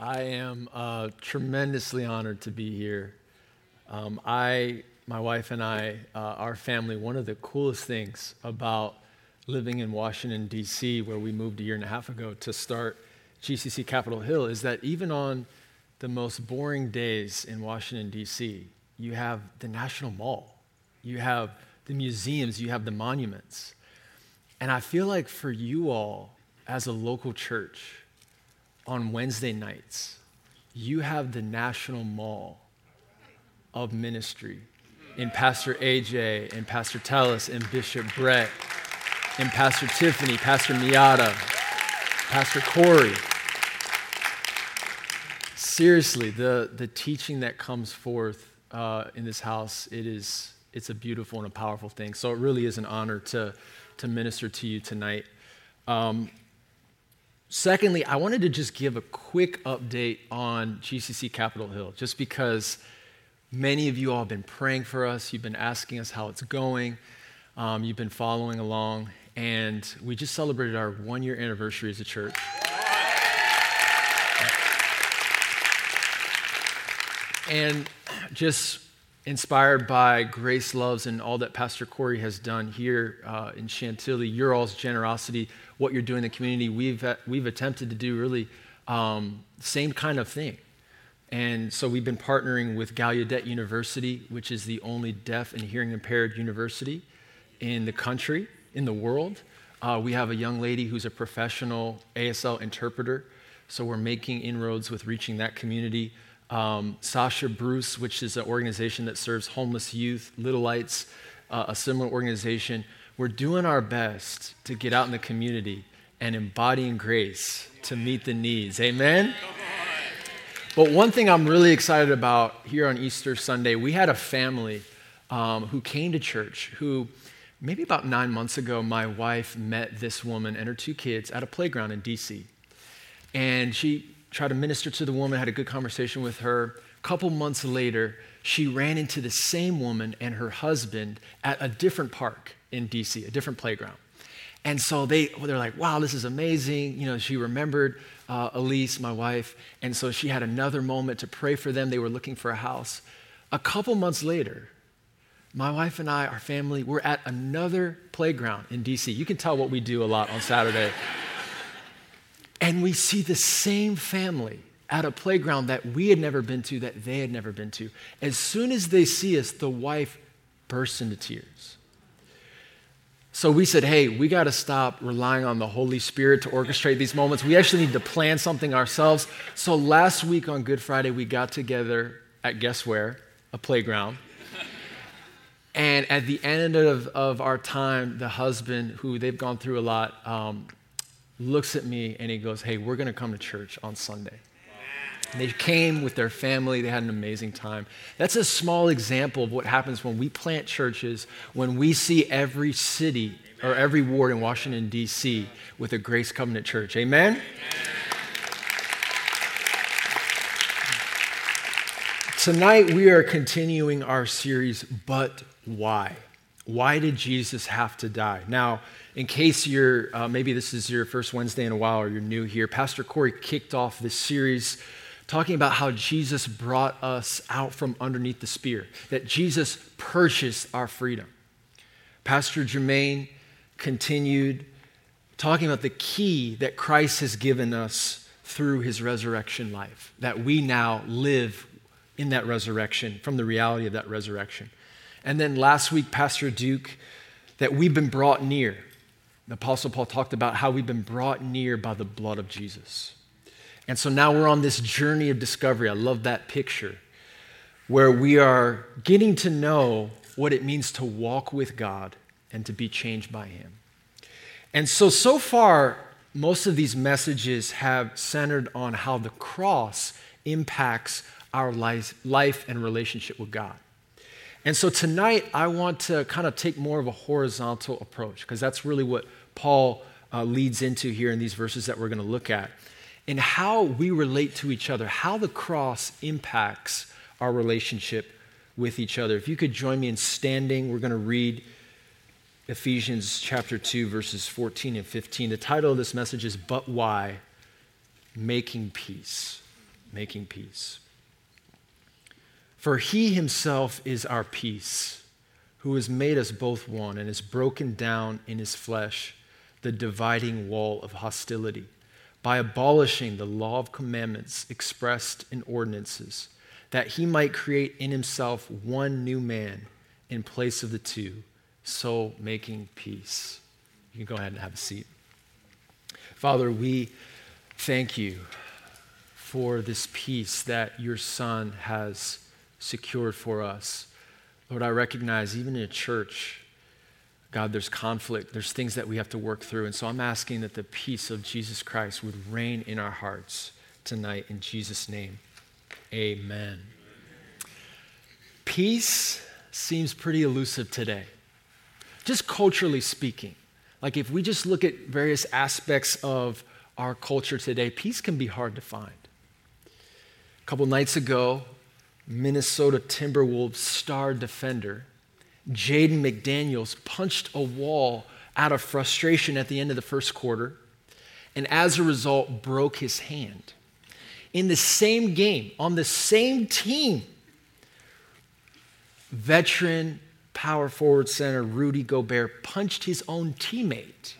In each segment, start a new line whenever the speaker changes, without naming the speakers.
I am uh, tremendously honored to be here. Um, I, my wife and I, uh, our family, one of the coolest things about living in Washington, D.C., where we moved a year and a half ago to start GCC Capitol Hill, is that even on the most boring days in Washington, D.C., you have the National Mall, you have the museums, you have the monuments. And I feel like for you all, as a local church, on Wednesday nights, you have the National Mall of Ministry in Pastor AJ and Pastor Tellis and Bishop Brett and Pastor Tiffany, Pastor Miata, Pastor Corey. Seriously, the, the teaching that comes forth uh, in this house, it is, it's a beautiful and a powerful thing. So it really is an honor to, to minister to you tonight. Um, secondly, I wanted to just give a quick update on GCC Capitol Hill, just because many of you all have been praying for us. You've been asking us how it's going. Um, you've been following along. And we just celebrated our one year anniversary as a church. And just inspired by Grace Loves and all that Pastor Corey has done here uh, in Chantilly, your all's generosity, what you're doing in the community, we've, uh, we've attempted to do really um, same kind of thing. And so we've been partnering with Gallaudet University, which is the only deaf and hearing impaired university in the country, in the world. Uh, we have a young lady who's a professional ASL interpreter. So we're making inroads with reaching that community um, Sasha Bruce, which is an organization that serves homeless youth, Little Lights, uh, a similar organization. We're doing our best to get out in the community and embodying grace to meet the needs. Amen? But one thing I'm really excited about here on Easter Sunday, we had a family um, who came to church who, maybe about nine months ago, my wife met this woman and her two kids at a playground in DC. And she tried to minister to the woman, had a good conversation with her. A couple months later, she ran into the same woman and her husband at a different park in DC, a different playground. And so they, they're like, wow, this is amazing. You know, she remembered uh, Elise, my wife, and so she had another moment to pray for them. They were looking for a house. A couple months later, my wife and I, our family, were at another playground in DC. You can tell what we do a lot on Saturday. And we see the same family at a playground that we had never been to, that they had never been to. As soon as they see us, the wife bursts into tears. So we said, hey, we got to stop relying on the Holy Spirit to orchestrate these moments. We actually need to plan something ourselves. So last week on Good Friday, we got together at guess where? A playground. And at the end of, of our time, the husband, who they've gone through a lot, um, looks at me and he goes, Hey, we're going to come to church on Sunday. And they came with their family. They had an amazing time. That's a small example of what happens when we plant churches, when we see every city or every ward in Washington, D.C. with a Grace Covenant church. Amen? Amen? Tonight, we are continuing our series, But Why? Why did Jesus have to die? Now, in case you're, uh, maybe this is your first Wednesday in a while or you're new here, Pastor Corey kicked off this series talking about how Jesus brought us out from underneath the spear, that Jesus purchased our freedom. Pastor Jermaine continued talking about the key that Christ has given us through his resurrection life, that we now live in that resurrection, from the reality of that resurrection. And then last week, Pastor Duke, that we've been brought near the Apostle Paul talked about how we've been brought near by the blood of Jesus. And so now we're on this journey of discovery. I love that picture where we are getting to know what it means to walk with God and to be changed by Him. And so, so far, most of these messages have centered on how the cross impacts our life, and relationship with God. And so tonight, I want to kind of take more of a horizontal approach because that's really what Paul uh, leads into here in these verses that we're going to look at, and how we relate to each other, how the cross impacts our relationship with each other. If you could join me in standing, we're going to read Ephesians chapter 2, verses 14 and 15. The title of this message is But Why? Making Peace. making peace. For he himself is our peace, who has made us both one and has broken down in his flesh the dividing wall of hostility by abolishing the law of commandments expressed in ordinances, that he might create in himself one new man in place of the two, so making peace. You can go ahead and have a seat. Father, we thank you for this peace that your Son has secured for us. Lord, I recognize even in a church, God, there's conflict, there's things that we have to work through. And so I'm asking that the peace of Jesus Christ would reign in our hearts tonight in Jesus' name. Amen. Peace seems pretty elusive today, just culturally speaking. Like if we just look at various aspects of our culture today, peace can be hard to find. A couple nights ago, Minnesota Timberwolves star defender Jaden McDaniels punched a wall out of frustration at the end of the first quarter, and as a result, broke his hand. In the same game, on the same team, veteran power forward center Rudy Gobert punched his own teammate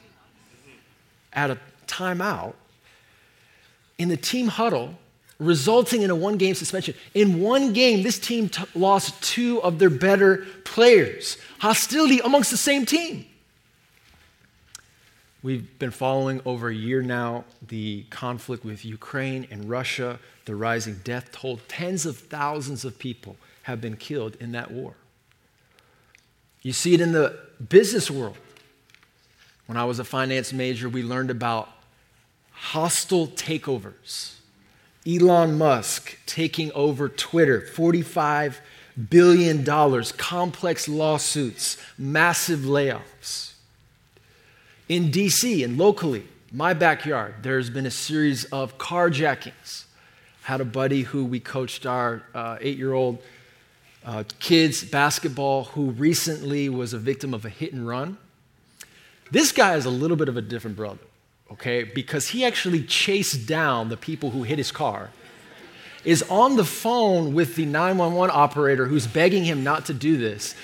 at a timeout in the team huddle resulting in a one game suspension. In one game, this team t- lost two of their better players. Hostility amongst the same team. We've been following over a year now the conflict with Ukraine and Russia, the rising death toll. Tens of thousands of people have been killed in that war. You see it in the business world. When I was a finance major, we learned about hostile takeovers Elon Musk taking over Twitter, $45 billion, complex lawsuits, massive layoffs. In DC and locally, my backyard, there's been a series of carjackings. Had a buddy who we coached our uh, eight year old uh, kids basketball who recently was a victim of a hit and run. This guy is a little bit of a different brother okay, because he actually chased down the people who hit his car, is on the phone with the 911 operator who's begging him not to do this,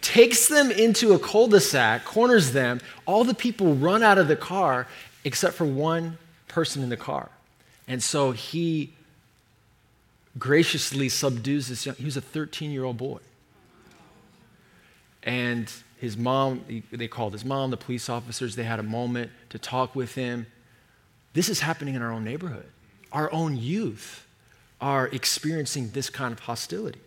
takes them into a cul de sac, corners them. All the people run out of the car except for one person in the car. And so he graciously subdues this young, he was a 13 year old boy. And his mom, they called his mom, the police officers, they had a moment to talk with him. This is happening in our own neighborhood. Our own youth are experiencing this kind of hostility.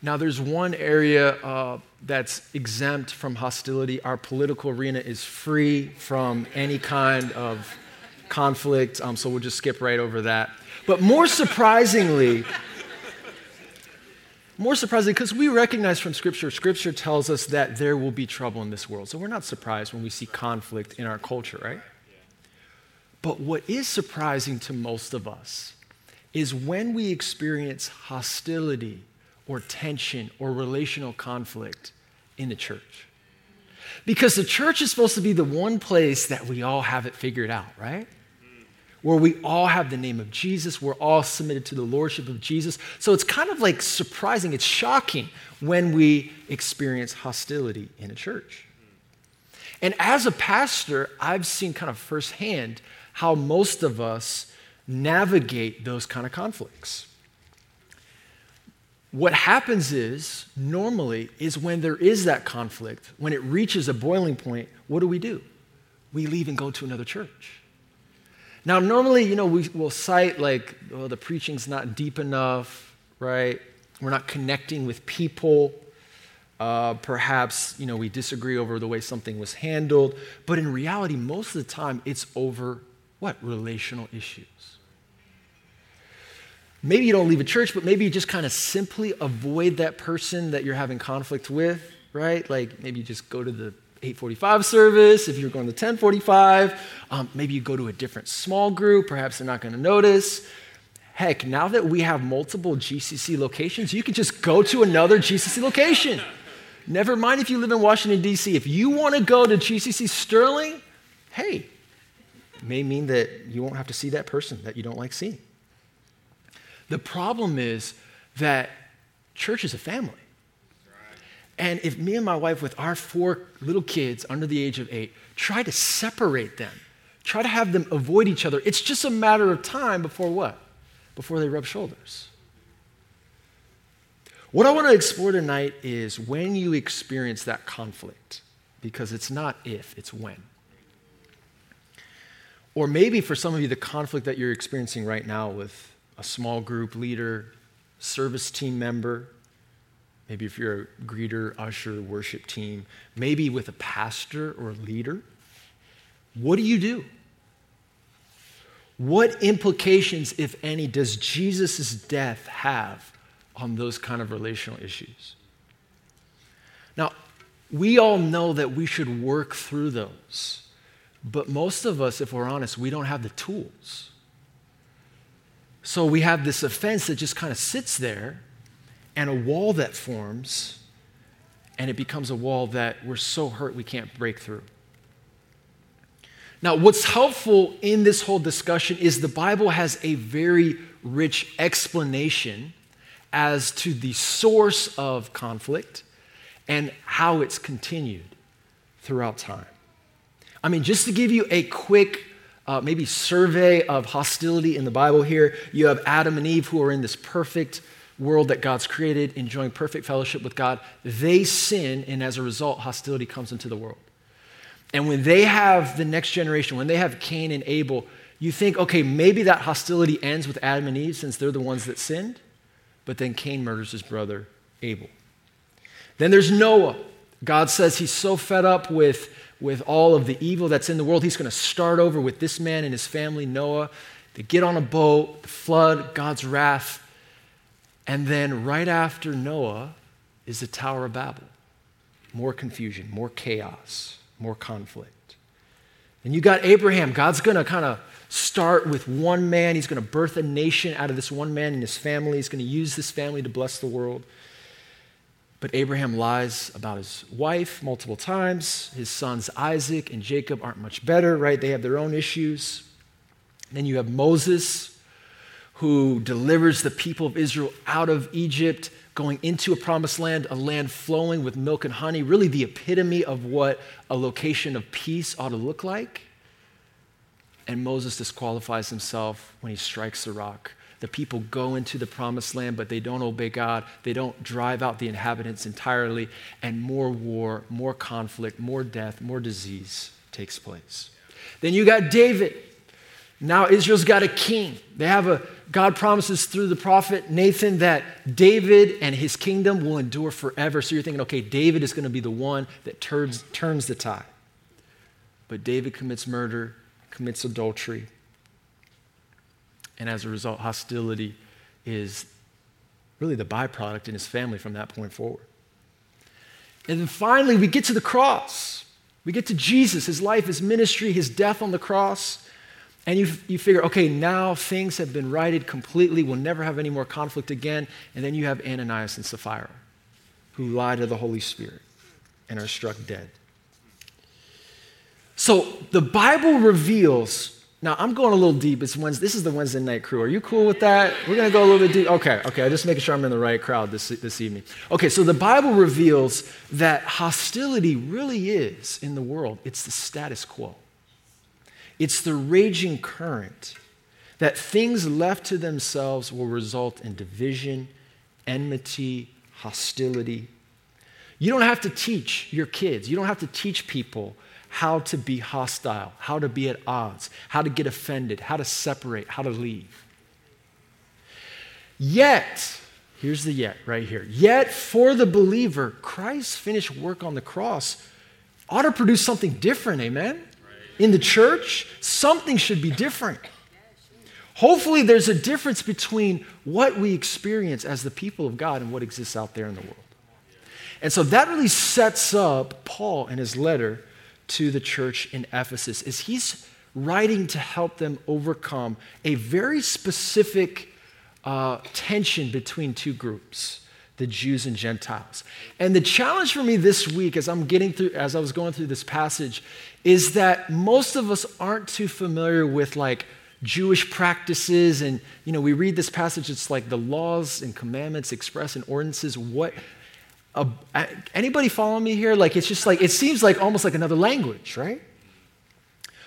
Now, there's one area uh, that's exempt from hostility. Our political arena is free from any kind of conflict, um, so we'll just skip right over that. But more surprisingly, more surprising because we recognize from Scripture, Scripture tells us that there will be trouble in this world. So we're not surprised when we see conflict in our culture, right? But what is surprising to most of us is when we experience hostility or tension or relational conflict in the church. Because the church is supposed to be the one place that we all have it figured out, right? Where we all have the name of Jesus. We're all submitted to the lordship of Jesus. So it's kind of like surprising, it's shocking when we experience hostility in a church. And as a pastor, I've seen kind of firsthand how most of us navigate those kind of conflicts. What happens is, normally, is when there is that conflict, when it reaches a boiling point, what do we do? We leave and go to another church. Now, normally, you know, we will cite like, oh, the preaching's not deep enough, right? We're not connecting with people. Uh, perhaps, you know, we disagree over the way something was handled. But in reality, most of the time, it's over what? Relational issues. Maybe you don't leave a church, but maybe you just kind of simply avoid that person that you're having conflict with, right? Like maybe you just go to the 845 service, if you're going to 1045, um, maybe you go to a different small group, perhaps they're not going to notice. Heck, now that we have multiple GCC locations, you can just go to another GCC location. Never mind if you live in Washington, D.C. If you want to go to GCC Sterling, hey, may mean that you won't have to see that person that you don't like seeing. The problem is that church is a family. And if me and my wife, with our four little kids under the age of eight, try to separate them, try to have them avoid each other, it's just a matter of time before what? Before they rub shoulders. What I want to explore tonight is when you experience that conflict, because it's not if, it's when. Or maybe for some of you, the conflict that you're experiencing right now with a small group leader, service team member, maybe if you're a greeter, usher, worship team, maybe with a pastor or a leader. What do you do? What implications, if any, does Jesus' death have on those kind of relational issues? Now, we all know that we should work through those. But most of us, if we're honest, we don't have the tools. So we have this offense that just kind of sits there and a wall that forms, and it becomes a wall that we're so hurt we can't break through. Now, what's helpful in this whole discussion is the Bible has a very rich explanation as to the source of conflict and how it's continued throughout time. I mean, just to give you a quick, uh, maybe survey of hostility in the Bible here, you have Adam and Eve who are in this perfect world that God's created, enjoying perfect fellowship with God. They sin, and as a result, hostility comes into the world. And when they have the next generation, when they have Cain and Abel, you think, okay, maybe that hostility ends with Adam and Eve since they're the ones that sinned. But then Cain murders his brother Abel. Then there's Noah. God says he's so fed up with with all of the evil that's in the world. He's going to start over with this man and his family, Noah. They get on a boat, the flood, God's wrath. And then right after Noah is the Tower of Babel. More confusion, more chaos, more conflict. And you got Abraham. God's going to kind of start with one man. He's going to birth a nation out of this one man and his family. He's going to use this family to bless the world. But Abraham lies about his wife multiple times. His sons Isaac and Jacob aren't much better, right? They have their own issues. Then you have Moses, who delivers the people of Israel out of Egypt, going into a promised land, a land flowing with milk and honey, really the epitome of what a location of peace ought to look like. And Moses disqualifies himself when he strikes the rock the people go into the promised land, but they don't obey God. They don't drive out the inhabitants entirely, and more war, more conflict, more death, more disease takes place. Then you got David. Now Israel's got a king. They have a God promises through the prophet Nathan that David and his kingdom will endure forever. So you're thinking, okay, David is going to be the one that turns, turns the tide. But David commits murder, commits adultery, and as a result, hostility is really the byproduct in his family from that point forward. And then finally, we get to the cross. We get to Jesus, his life, his ministry, his death on the cross. And you, you figure, okay, now things have been righted completely. We'll never have any more conflict again. And then you have Ananias and Sapphira, who lie to the Holy Spirit and are struck dead. So the Bible reveals now, I'm going a little deep. It's Wednesday, this is the Wednesday night crew. Are you cool with that? We're going to go a little bit deep. Okay, okay. I'm just making sure I'm in the right crowd this, this evening. Okay, so the Bible reveals that hostility really is in the world, it's the status quo, it's the raging current that things left to themselves will result in division, enmity, hostility. You don't have to teach your kids, you don't have to teach people how to be hostile, how to be at odds, how to get offended, how to separate, how to leave. Yet, here's the yet right here. Yet, for the believer, Christ's finished work on the cross ought to produce something different, amen? In the church, something should be different. Hopefully, there's a difference between what we experience as the people of God and what exists out there in the world. And so that really sets up Paul in his letter to the church in Ephesus is he's writing to help them overcome a very specific uh, tension between two groups the Jews and Gentiles. And the challenge for me this week as I'm getting through as I was going through this passage is that most of us aren't too familiar with like Jewish practices. And, you know, we read this passage, it's like the laws and commandments expressed and ordinances. What, anybody follow me here? Like, it's just like, it seems like almost like another language, right?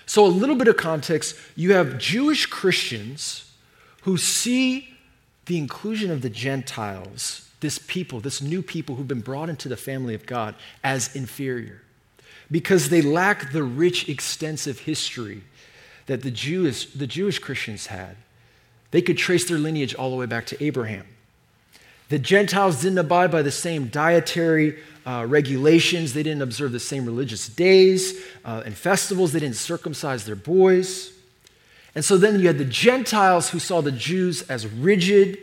So, a little bit of context you have Jewish Christians who see the inclusion of the Gentiles, this people, this new people who've been brought into the family of God, as inferior because they lack the rich, extensive history that the Jewish, the Jewish Christians had. They could trace their lineage all the way back to Abraham. The Gentiles didn't abide by the same dietary uh, regulations, they didn't observe the same religious days uh, and festivals, they didn't circumcise their boys. And so then you had the Gentiles who saw the Jews as rigid,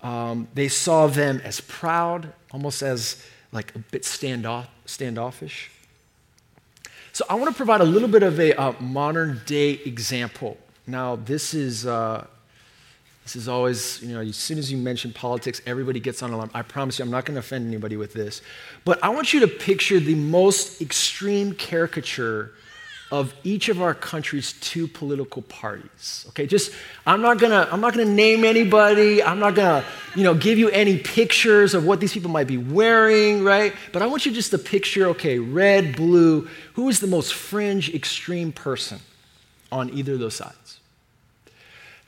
um, they saw them as proud, almost as like a bit standoff, standoffish. So I want to provide a little bit of a uh, modern day example. Now, this is. Uh, this is always, you know, as soon as you mention politics, everybody gets on alarm. I promise you, I'm not going to offend anybody with this. But I want you to picture the most extreme caricature of each of our country's two political parties. Okay, just I'm not gonna I'm not gonna name anybody. I'm not gonna you know give you any pictures of what these people might be wearing, right? But I want you just to picture, okay, red, blue. Who is the most fringe, extreme person on either of those sides?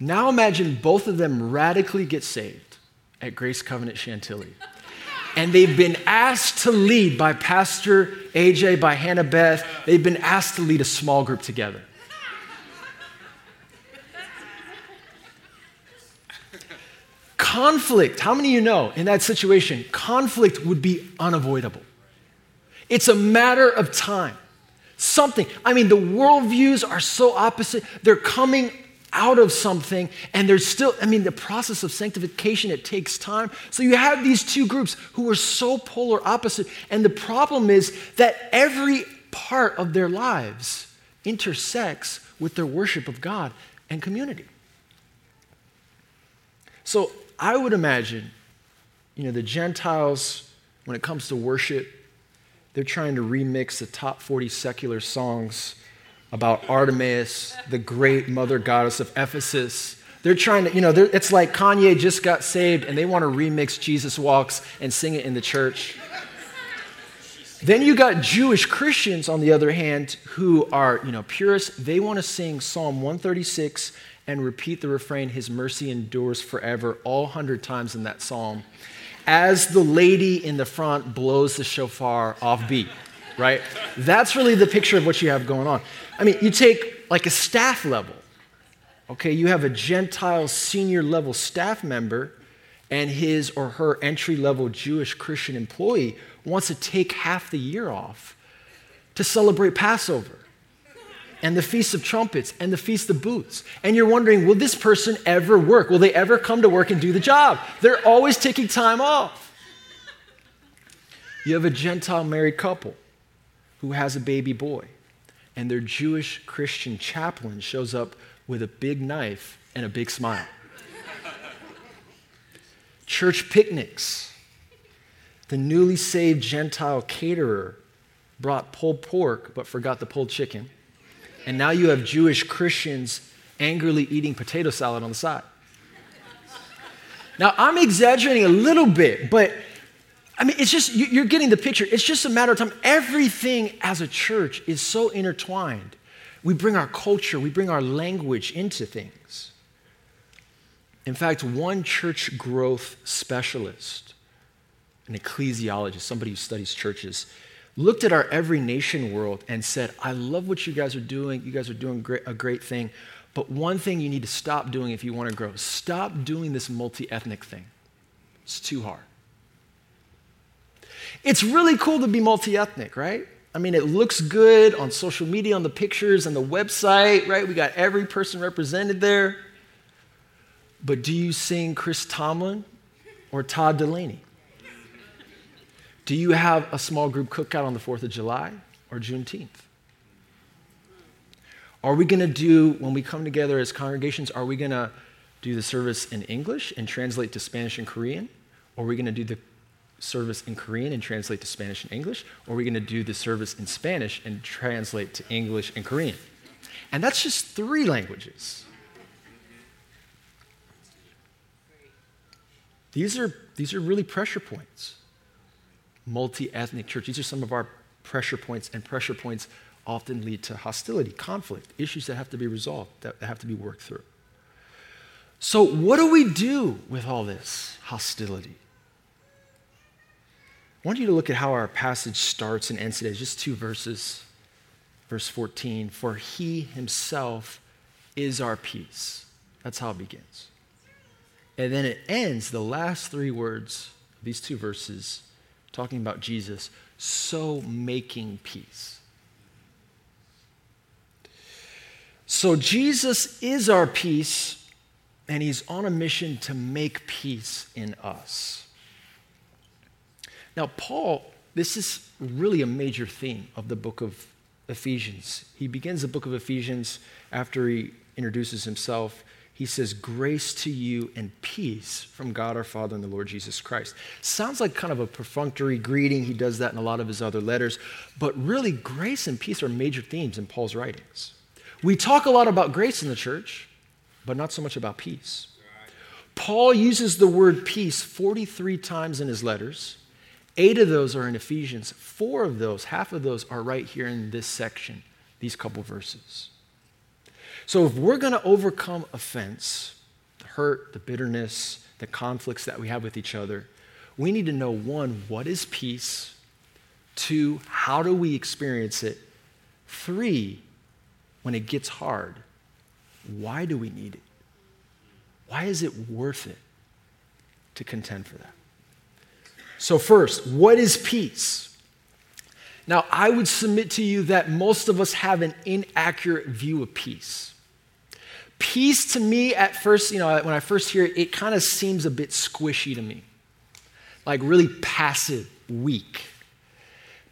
Now imagine both of them radically get saved at Grace Covenant Chantilly and they've been asked to lead by Pastor AJ, by Hannah Beth, they've been asked to lead a small group together. conflict, how many of you know in that situation, conflict would be unavoidable? It's a matter of time. Something, I mean, the worldviews are so opposite. They're coming out of something and there's still i mean the process of sanctification it takes time. So you have these two groups who are so polar opposite and the problem is that every part of their lives intersects with their worship of god and community. So i would imagine you know the gentiles when it comes to worship they're trying to remix the top 40 secular songs about Artemis, the great mother goddess of Ephesus. They're trying to, you know, it's like Kanye just got saved and they want to remix Jesus Walks and sing it in the church. then you got Jewish Christians, on the other hand, who are, you know, purists. They want to sing Psalm 136 and repeat the refrain, His mercy endures forever, all hundred times in that psalm, as the lady in the front blows the shofar off beat right? That's really the picture of what you have going on. I mean, you take like a staff level, okay? You have a Gentile senior level staff member, and his or her entry level Jewish Christian employee wants to take half the year off to celebrate Passover and the Feast of Trumpets and the Feast of Booths. And you're wondering, will this person ever work? Will they ever come to work and do the job? They're always taking time off. You have a Gentile married couple who has a baby boy, and their Jewish Christian chaplain shows up with a big knife and a big smile. Church picnics. The newly saved Gentile caterer brought pulled pork but forgot the pulled chicken. And now you have Jewish Christians angrily eating potato salad on the side. Now, I'm exaggerating a little bit, but I mean, it's just, you're getting the picture. It's just a matter of time. Everything as a church is so intertwined. We bring our culture, we bring our language into things. In fact, one church growth specialist, an ecclesiologist, somebody who studies churches, looked at our every nation world and said, I love what you guys are doing. You guys are doing a great thing. But one thing you need to stop doing if you want to grow stop doing this multi ethnic thing. It's too hard. It's really cool to be multi ethnic, right? I mean, it looks good on social media, on the pictures, and the website, right? We got every person represented there. But do you sing Chris Tomlin or Todd Dulaney? Do you have a small group cookout on the 4th of July or Juneteenth? Are we going to do, when we come together as congregations, are we going to do the service in English and translate to Spanish and Korean? Or are we going to do the service in Korean and translate to Spanish and English, or are we going to do the service in Spanish and translate to English and Korean? And that's just three languages. These are, these are really pressure points. Multi ethnic church, these are some of our pressure points, and pressure points often lead to hostility, conflict, issues that have to be resolved, that have to be worked through. So, what do we do with all this hostility? I want you to look at how our passage starts and ends today, just two verses. Verse 14 For he himself is our peace. That's how it begins. And then it ends, the last three words, these two verses, talking about Jesus, so making peace. So Jesus is our peace, and he's on a mission to make peace in us. Now, Paul, this is really a major theme of the book of Ephesians. He begins the book of Ephesians after he introduces himself. He says, Grace to you and peace from God our Father and the Lord Jesus Christ. Sounds like kind of a perfunctory greeting. He does that in a lot of his other letters. But really, grace and peace are major themes in Paul's writings. We talk a lot about grace in the church, but not so much about peace. Paul uses the word peace 43 times in his letters. Eight of those are in Ephesians. Four of those, half of those, are right here in this section, these couple verses. So if we're going to overcome offense, the hurt, the bitterness, the conflicts that we have with each other, we need to know one, what is peace? Two, how do we experience it? Three, when it gets hard, why do we need it? Why is it worth it to contend for that? So, first, what is peace? Now, I would submit to you that most of us have an inaccurate view of peace. Peace to me, at first, you know, when I first hear it, it kind of seems a bit squishy to me, like really passive, weak.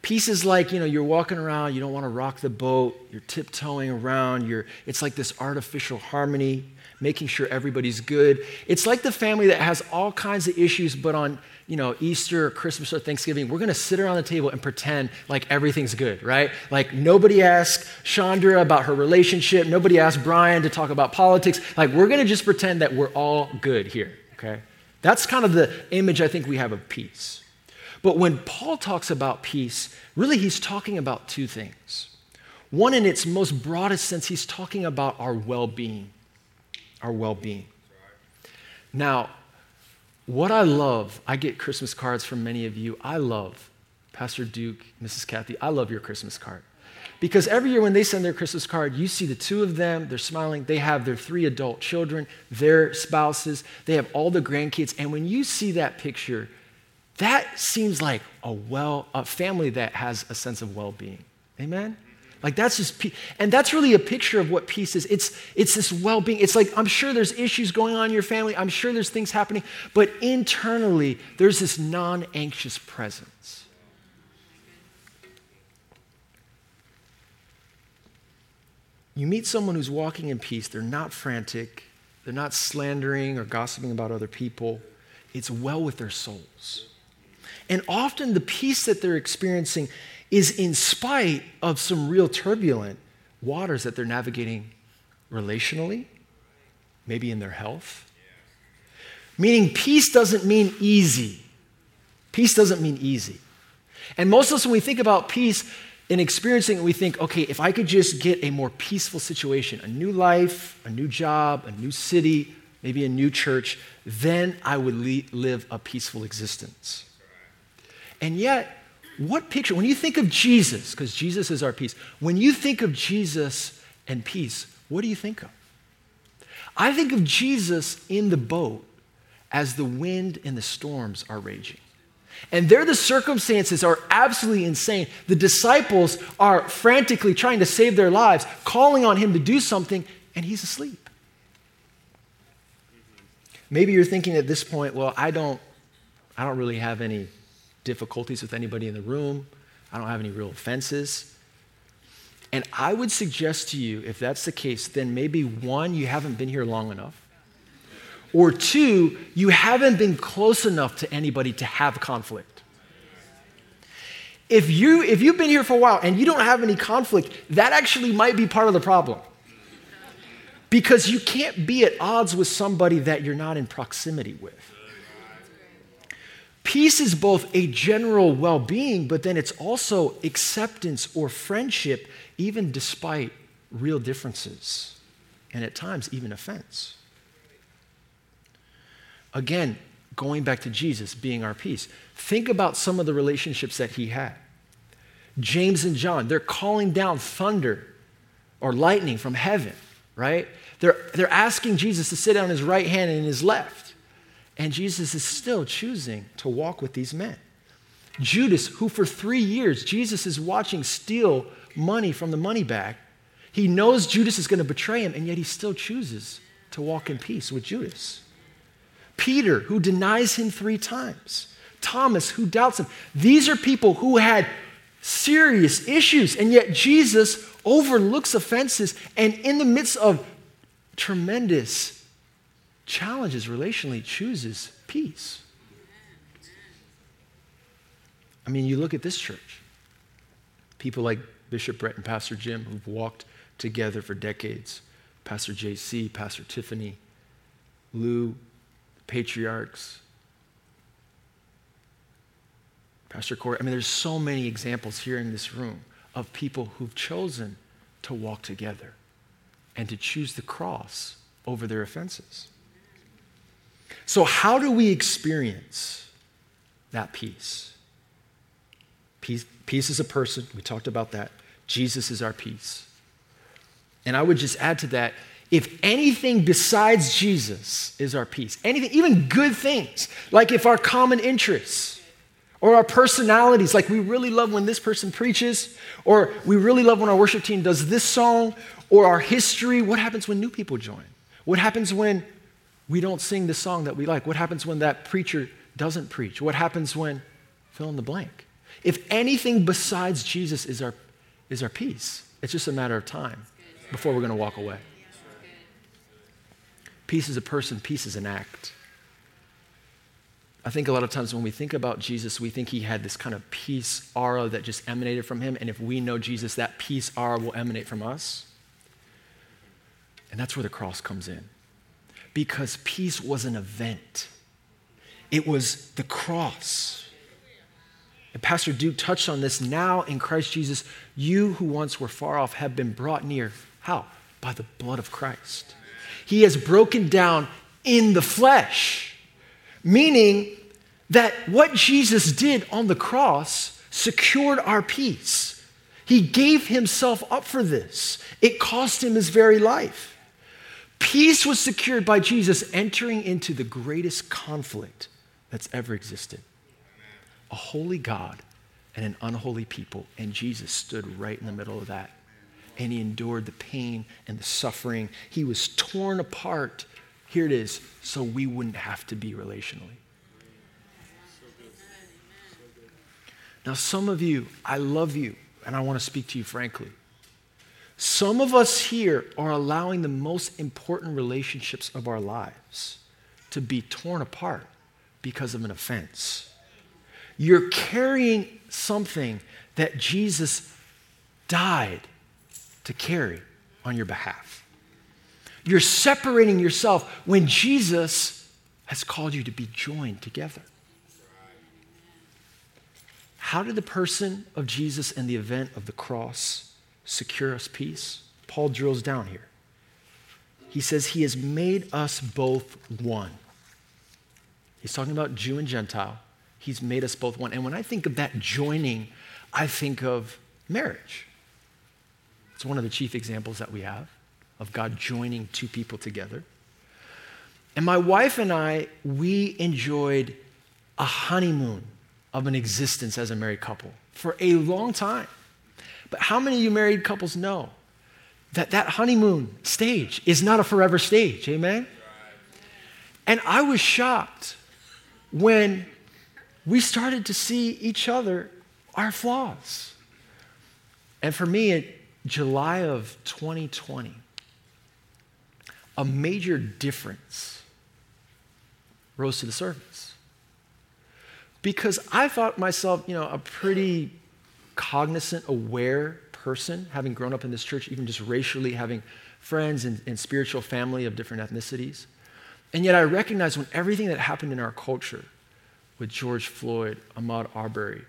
Peace is like, you know, you're walking around, you don't want to rock the boat, you're tiptoeing around, you're, it's like this artificial harmony, making sure everybody's good. It's like the family that has all kinds of issues, but on you know, Easter or Christmas or Thanksgiving, we're going to sit around the table and pretend like everything's good, right? Like nobody asked Chandra about her relationship. Nobody asked Brian to talk about politics. Like we're going to just pretend that we're all good here, okay? That's kind of the image I think we have of peace. But when Paul talks about peace, really he's talking about two things. One, in its most broadest sense, he's talking about our well being. Our well being. Now, what I love, I get Christmas cards from many of you. I love Pastor Duke, Mrs. Kathy, I love your Christmas card. Because every year when they send their Christmas card, you see the two of them, they're smiling, they have their three adult children, their spouses, they have all the grandkids. And when you see that picture, that seems like a well a family that has a sense of well-being. Amen? Like that's just. And that's really a picture of what peace is. It's, it's this well being. It's like, I'm sure there's issues going on in your family. I'm sure there's things happening. But internally, there's this non anxious presence. You meet someone who's walking in peace. They're not frantic, they're not slandering or gossiping about other people. It's well with their souls. And often the peace that they're experiencing is in spite of some real turbulent waters that they're navigating relationally, maybe in their health. Meaning, peace doesn't mean easy. Peace doesn't mean easy. And most of us, when we think about peace and experiencing it, we think, okay, if I could just get a more peaceful situation, a new life, a new job, a new city, maybe a new church, then I would live a peaceful existence. And yet, what picture, when you think of Jesus, because Jesus is our peace, when you think of Jesus and peace, what do you think of? I think of Jesus in the boat as the wind and the storms are raging. And there, the circumstances are absolutely insane. The disciples are frantically trying to save their lives, calling on him to do something, and he's asleep. Maybe you're thinking at this point, well, I don't, I don't really have any difficulties with anybody in the room. I don't have any real offenses. And I would suggest to you, if that's the case, then maybe one, you haven't been here long enough. Or two, you haven't been close enough to anybody to have conflict. If, you, if you've been here for a while and you don't have any conflict, that actually might be part of the problem. Because you can't be at odds with somebody that you're not in proximity with. Peace is both a general well being, but then it's also acceptance or friendship, even despite real differences, and at times even offense. Again, going back to Jesus being our peace, think about some of the relationships that he had. James and John, they're calling down thunder or lightning from heaven, right? They're, they're asking Jesus to sit on his right hand and his left. And Jesus is still choosing to walk with these men. Judas, who for three years Jesus is watching steal money from the money bag, he knows Judas is going to betray him, and yet he still chooses to walk in peace with Judas. Peter, who denies him three times. Thomas, who doubts him. These are people who had serious issues, and yet Jesus overlooks offenses and, in the midst of tremendous challenges relationally, chooses peace. I mean, you look at this church. People like Bishop Brett and Pastor Jim who've walked together for decades. Pastor JC, Pastor Tiffany, Lou, patriarchs, Pastor Corey. I mean, there's so many examples here in this room of people who've chosen to walk together and to choose the cross over their offenses. So, how do we experience that peace? Peace, peace is a person. We talked about that. Jesus is our peace. And I would just add to that if anything besides Jesus is our peace, anything, even good things, like if our common interests or our personalities, like we really love when this person preaches, or we really love when our worship team does this song, or our history, what happens when new people join? What happens when we don't sing the song that we like? What happens when that preacher doesn't preach? What happens when fill in the blank? If anything besides Jesus is our, is our peace, it's just a matter of time before we're going to walk away. Peace is a person, peace is an act. I think a lot of times when we think about Jesus, we think he had this kind of peace aura that just emanated from him. And if we know Jesus, that peace aura will emanate from us. And that's where the cross comes in. Because peace was an event, it was the cross. And Pastor Duke touched on this. Now in Christ Jesus, you who once were far off have been brought near. How? By the blood of Christ. He has broken down in the flesh, meaning that what Jesus did on the cross secured our peace. He gave himself up for this, it cost him his very life. Peace was secured by Jesus entering into the greatest conflict that's ever existed a holy God and an unholy people, and Jesus stood right in the middle of that and he endured the pain and the suffering. He was torn apart. Here it is, so we wouldn't have to be relationally. Now, some of you, I love you, and I want to speak to you frankly. Some of us here are allowing the most important relationships of our lives to be torn apart because of an offense. You're carrying something that Jesus died to carry on your behalf. You're separating yourself when Jesus has called you to be joined together. How did the person of Jesus and the event of the cross secure us peace? Paul drills down here. He says, He has made us both one. He's talking about Jew and Gentile. He's made us both one. And when I think of that joining, I think of marriage. It's one of the chief examples that we have of God joining two people together. And my wife and I, we enjoyed a honeymoon of an existence as a married couple for a long time. But how many of you married couples know that that honeymoon stage is not a forever stage? Amen? And I was shocked when we started to see each other, our flaws. And for me, it July of 2020, a major difference rose to the surface. Because I thought myself, you know, a pretty cognizant, aware person, having grown up in this church, even just racially, having friends and, and spiritual family of different ethnicities. And yet I recognize when everything that happened in our culture with George Floyd, Ahmaud Arbery,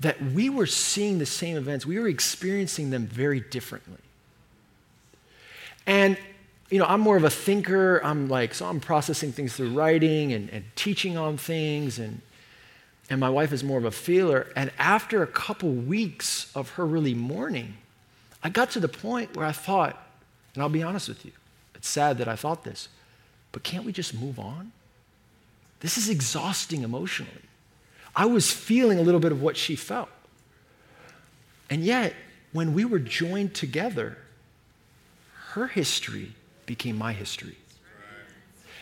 that we were seeing the same events, we were experiencing them very differently. And, you know, I'm more of a thinker. I'm like, so I'm processing things through writing and, and teaching on things. And, and my wife is more of a feeler. And after a couple weeks of her really mourning, I got to the point where I thought, and I'll be honest with you, it's sad that I thought this, but can't we just move on? This is exhausting emotionally. I was feeling a little bit of what she felt. And yet, when we were joined together, her history became my history.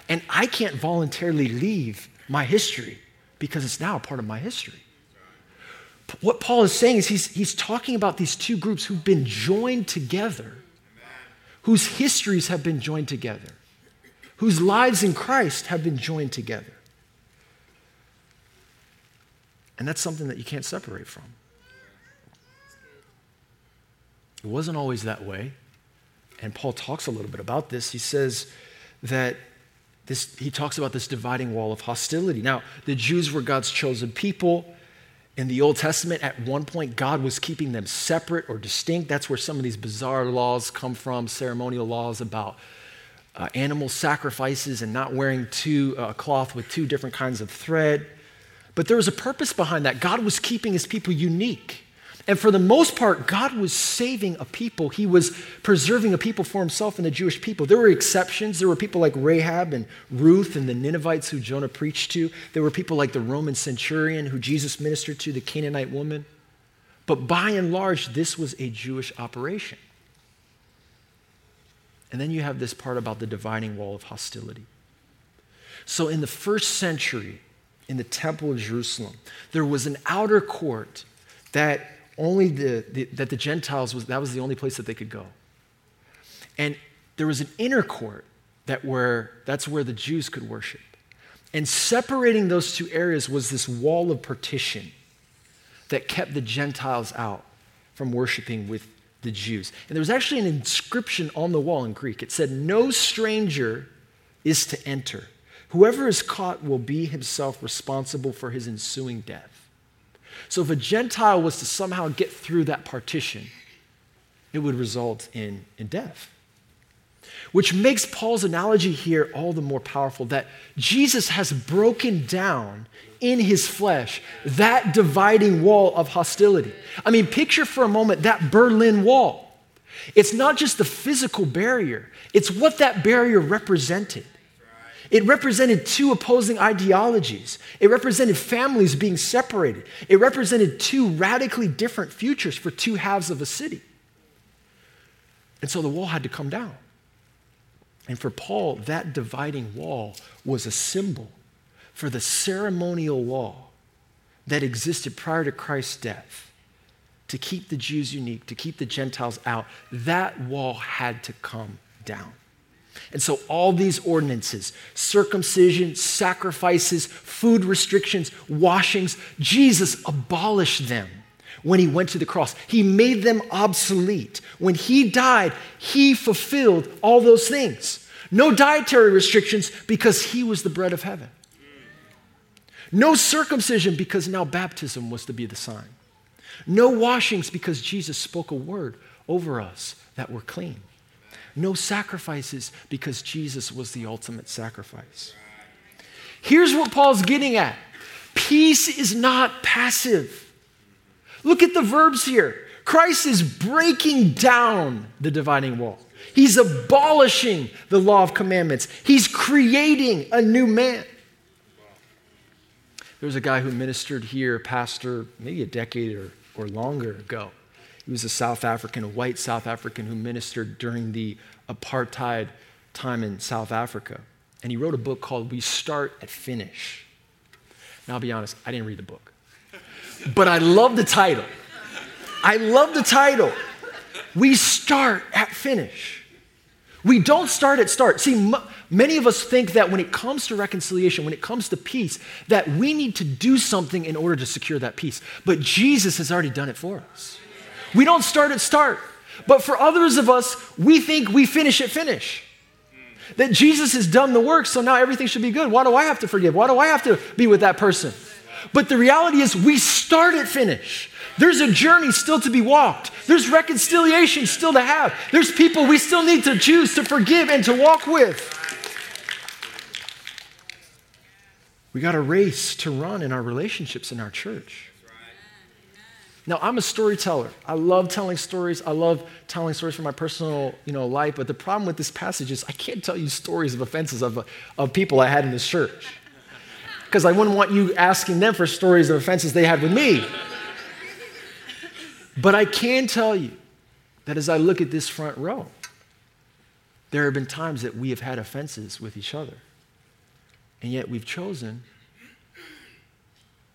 And I can't voluntarily leave my history because it's now a part of my history. What Paul is saying is he's, he's talking about these two groups who've been joined together, whose histories have been joined together, whose lives in Christ have been joined together. And that's something that you can't separate from. It wasn't always that way. And Paul talks a little bit about this. He says that this, he talks about this dividing wall of hostility. Now, the Jews were God's chosen people. In the Old Testament, at one point, God was keeping them separate or distinct. That's where some of these bizarre laws come from, ceremonial laws about uh, animal sacrifices and not wearing two uh, cloth with two different kinds of thread. But there was a purpose behind that. God was keeping his people unique. And for the most part, God was saving a people. He was preserving a people for himself and the Jewish people. There were exceptions. There were people like Rahab and Ruth and the Ninevites who Jonah preached to. There were people like the Roman centurion who Jesus ministered to, the Canaanite woman. But by and large, this was a Jewish operation. And then you have this part about the dividing wall of hostility. So in the first century, in the Temple of Jerusalem. There was an outer court that only the, the, that the Gentiles was that was the only place that they could go. And there was an inner court that where that's where the Jews could worship. And separating those two areas was this wall of partition that kept the Gentiles out from worshiping with the Jews. And there was actually an inscription on the wall in Greek. It said, No stranger is to enter. Whoever is caught will be himself responsible for his ensuing death. So if a Gentile was to somehow get through that partition, it would result in, in death. Which makes Paul's analogy here all the more powerful that Jesus has broken down in his flesh that dividing wall of hostility. I mean, picture for a moment that Berlin Wall. It's not just the physical barrier, it's what that barrier represented. It represented two opposing ideologies. It represented families being separated. It represented two radically different futures for two halves of a city. And so the wall had to come down. And for Paul, that dividing wall was a symbol for the ceremonial law that existed prior to Christ's death to keep the Jews unique, to keep the Gentiles out. That wall had to come down. And so, all these ordinances circumcision, sacrifices, food restrictions, washings Jesus abolished them when he went to the cross. He made them obsolete. When he died, he fulfilled all those things. No dietary restrictions because he was the bread of heaven. No circumcision because now baptism was to be the sign. No washings because Jesus spoke a word over us that we're clean no sacrifices because Jesus was the ultimate sacrifice. Here's what Paul's getting at peace is not passive. Look at the verbs here. Christ is breaking down the dividing wall. He's abolishing the law of commandments. He's creating a new man. There was a guy who ministered here, pastor, maybe a decade or, or longer ago. He was a South African, a white South African who ministered during the apartheid time in South Africa. And he wrote a book called We Start at Finish. Now, I'll be honest, I didn't read the book. But I love the title. I love the title. We start at finish. We don't start at start. See, m- many of us think that when it comes to reconciliation, when it comes to peace, that we need to do something in order to secure that peace. But Jesus has already done it for us. We don't start at start. But for others of us, we think we finish at finish. That Jesus has done the work, so now everything should be good. Why do I have to forgive? Why do I have to be with that person? But the reality is, we start at finish. There's a journey still to be walked. There's reconciliation still to have. There's people we still need to choose to forgive and to walk with. We got a race to run in our relationships in our church. Now, I'm a storyteller. I love telling stories. I love telling stories from my personal you know, life. But the problem with this passage is I can't tell you stories of offenses of, uh, of people I had in this church. Because I wouldn't want you asking them for stories of offenses they had with me. But I can tell you that as I look at this front row, there have been times that we have had offenses with each other. And yet we've chosen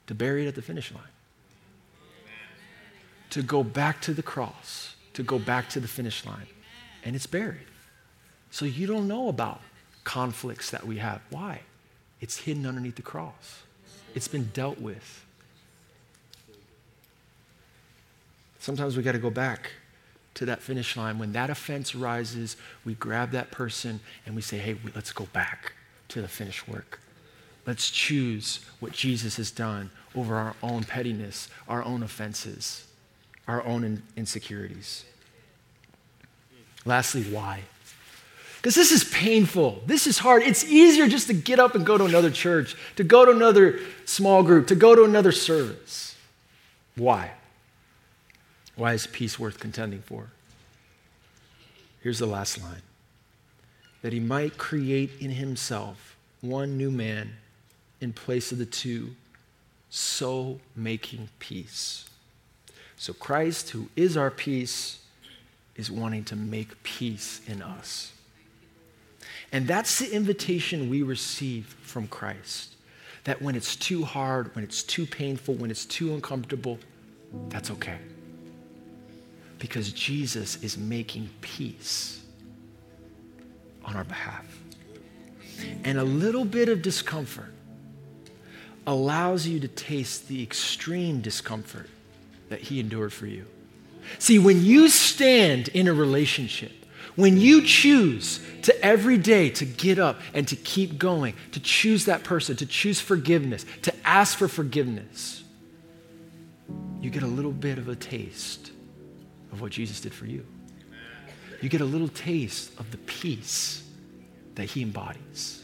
to bury it at the finish line to go back to the cross, to go back to the finish line, and it's buried. So you don't know about conflicts that we have. Why? It's hidden underneath the cross, it's been dealt with. Sometimes we got to go back to that finish line. When that offense rises, we grab that person and we say, hey, let's go back to the finished work. Let's choose what Jesus has done over our own pettiness, our own offenses our own insecurities. Lastly, why? Because this is painful. This is hard. It's easier just to get up and go to another church, to go to another small group, to go to another service. Why? Why is peace worth contending for? Here's the last line that he might create in himself one new man in place of the two, so making peace so Christ, who is our peace, is wanting to make peace in us. And that's the invitation we receive from Christ. That when it's too hard, when it's too painful, when it's too uncomfortable, that's okay. Because Jesus is making peace on our behalf. And a little bit of discomfort allows you to taste the extreme discomfort that he endured for you. See, when you stand in a relationship, when you choose to every day to get up and to keep going, to choose that person, to choose forgiveness, to ask for forgiveness, you get a little bit of a taste of what Jesus did for you. You get a little taste of the peace that he embodies.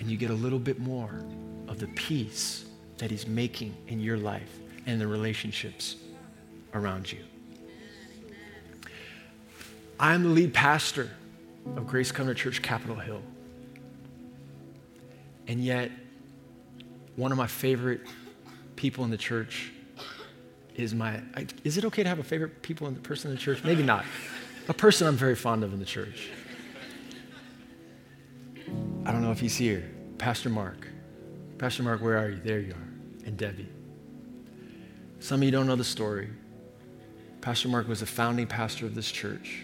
And you get a little bit more of the peace that he's making in your life and the relationships around you. I'm the lead pastor of Grace Covenant Church Capitol Hill. And yet, one of my favorite people in the church is my. Is it okay to have a favorite people in the person in the church? Maybe not. A person I'm very fond of in the church. I don't know if he's here. Pastor Mark. Pastor Mark, where are you? There you are. And Debbie. Some of you don't know the story. Pastor Mark was a founding pastor of this church.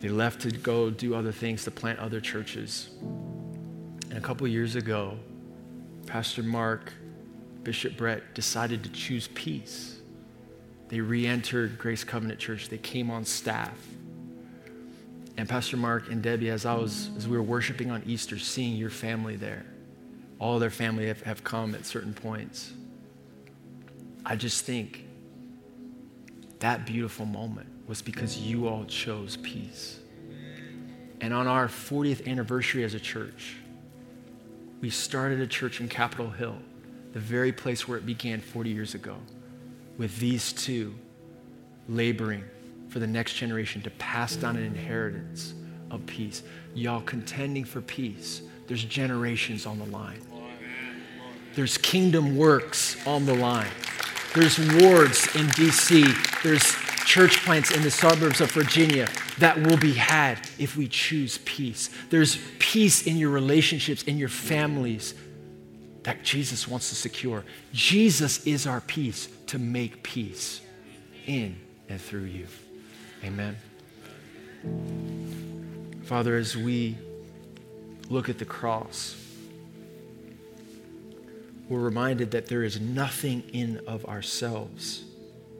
They left to go do other things, to plant other churches. And a couple years ago, Pastor Mark, Bishop Brett decided to choose peace. They re entered Grace Covenant Church, they came on staff. And Pastor Mark and Debbie, as I was, as we were worshiping on Easter, seeing your family there, all their family have, have come at certain points. I just think that beautiful moment was because you all chose peace. And on our 40th anniversary as a church, we started a church in Capitol Hill, the very place where it began 40 years ago, with these two laboring for the next generation to pass down an inheritance of peace. Y'all contending for peace. There's generations on the line. There's kingdom works on the line. There's wards in DC. There's church plants in the suburbs of Virginia that will be had if we choose peace. There's peace in your relationships, in your families that Jesus wants to secure. Jesus is our peace to make peace in and through you. Amen. Father, as we look at the cross, we're reminded that there is nothing in of ourselves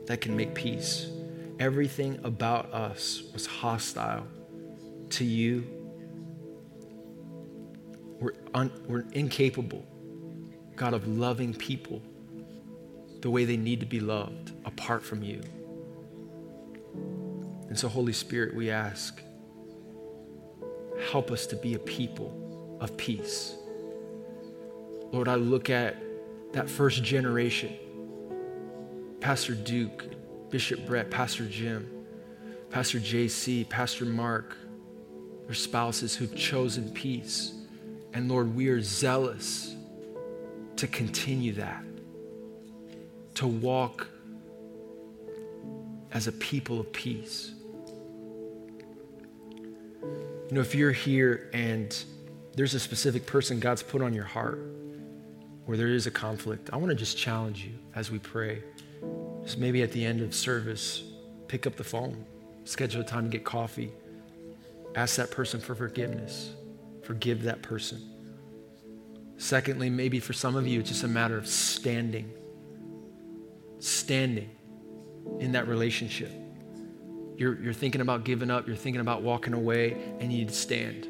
that can make peace. Everything about us was hostile to you. We're, un, we're incapable God, of loving people the way they need to be loved apart from you. And so, Holy Spirit, we ask, help us to be a people of peace. Lord, I look at that first generation Pastor Duke, Bishop Brett, Pastor Jim, Pastor JC, Pastor Mark, their spouses who've chosen peace. And Lord, we are zealous to continue that, to walk as a people of peace. You know, if you're here and there's a specific person God's put on your heart where there is a conflict, I want to just challenge you as we pray. Just maybe at the end of service, pick up the phone, schedule a time to get coffee, ask that person for forgiveness, forgive that person. Secondly, maybe for some of you, it's just a matter of standing, standing in that relationship. You're, you're thinking about giving up, you're thinking about walking away, and you need to stand.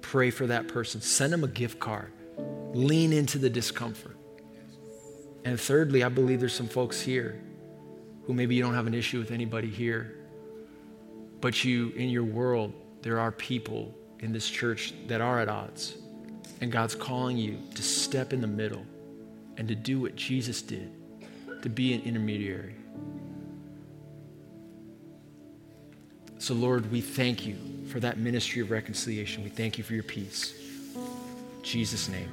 Pray for that person. Send them a gift card. Lean into the discomfort. And thirdly, I believe there's some folks here who maybe you don't have an issue with anybody here, but you, in your world, there are people in this church that are at odds. And God's calling you to step in the middle and to do what Jesus did, to be an intermediary. So, Lord, we thank you for that ministry of reconciliation. We thank you for your peace. In Jesus' name.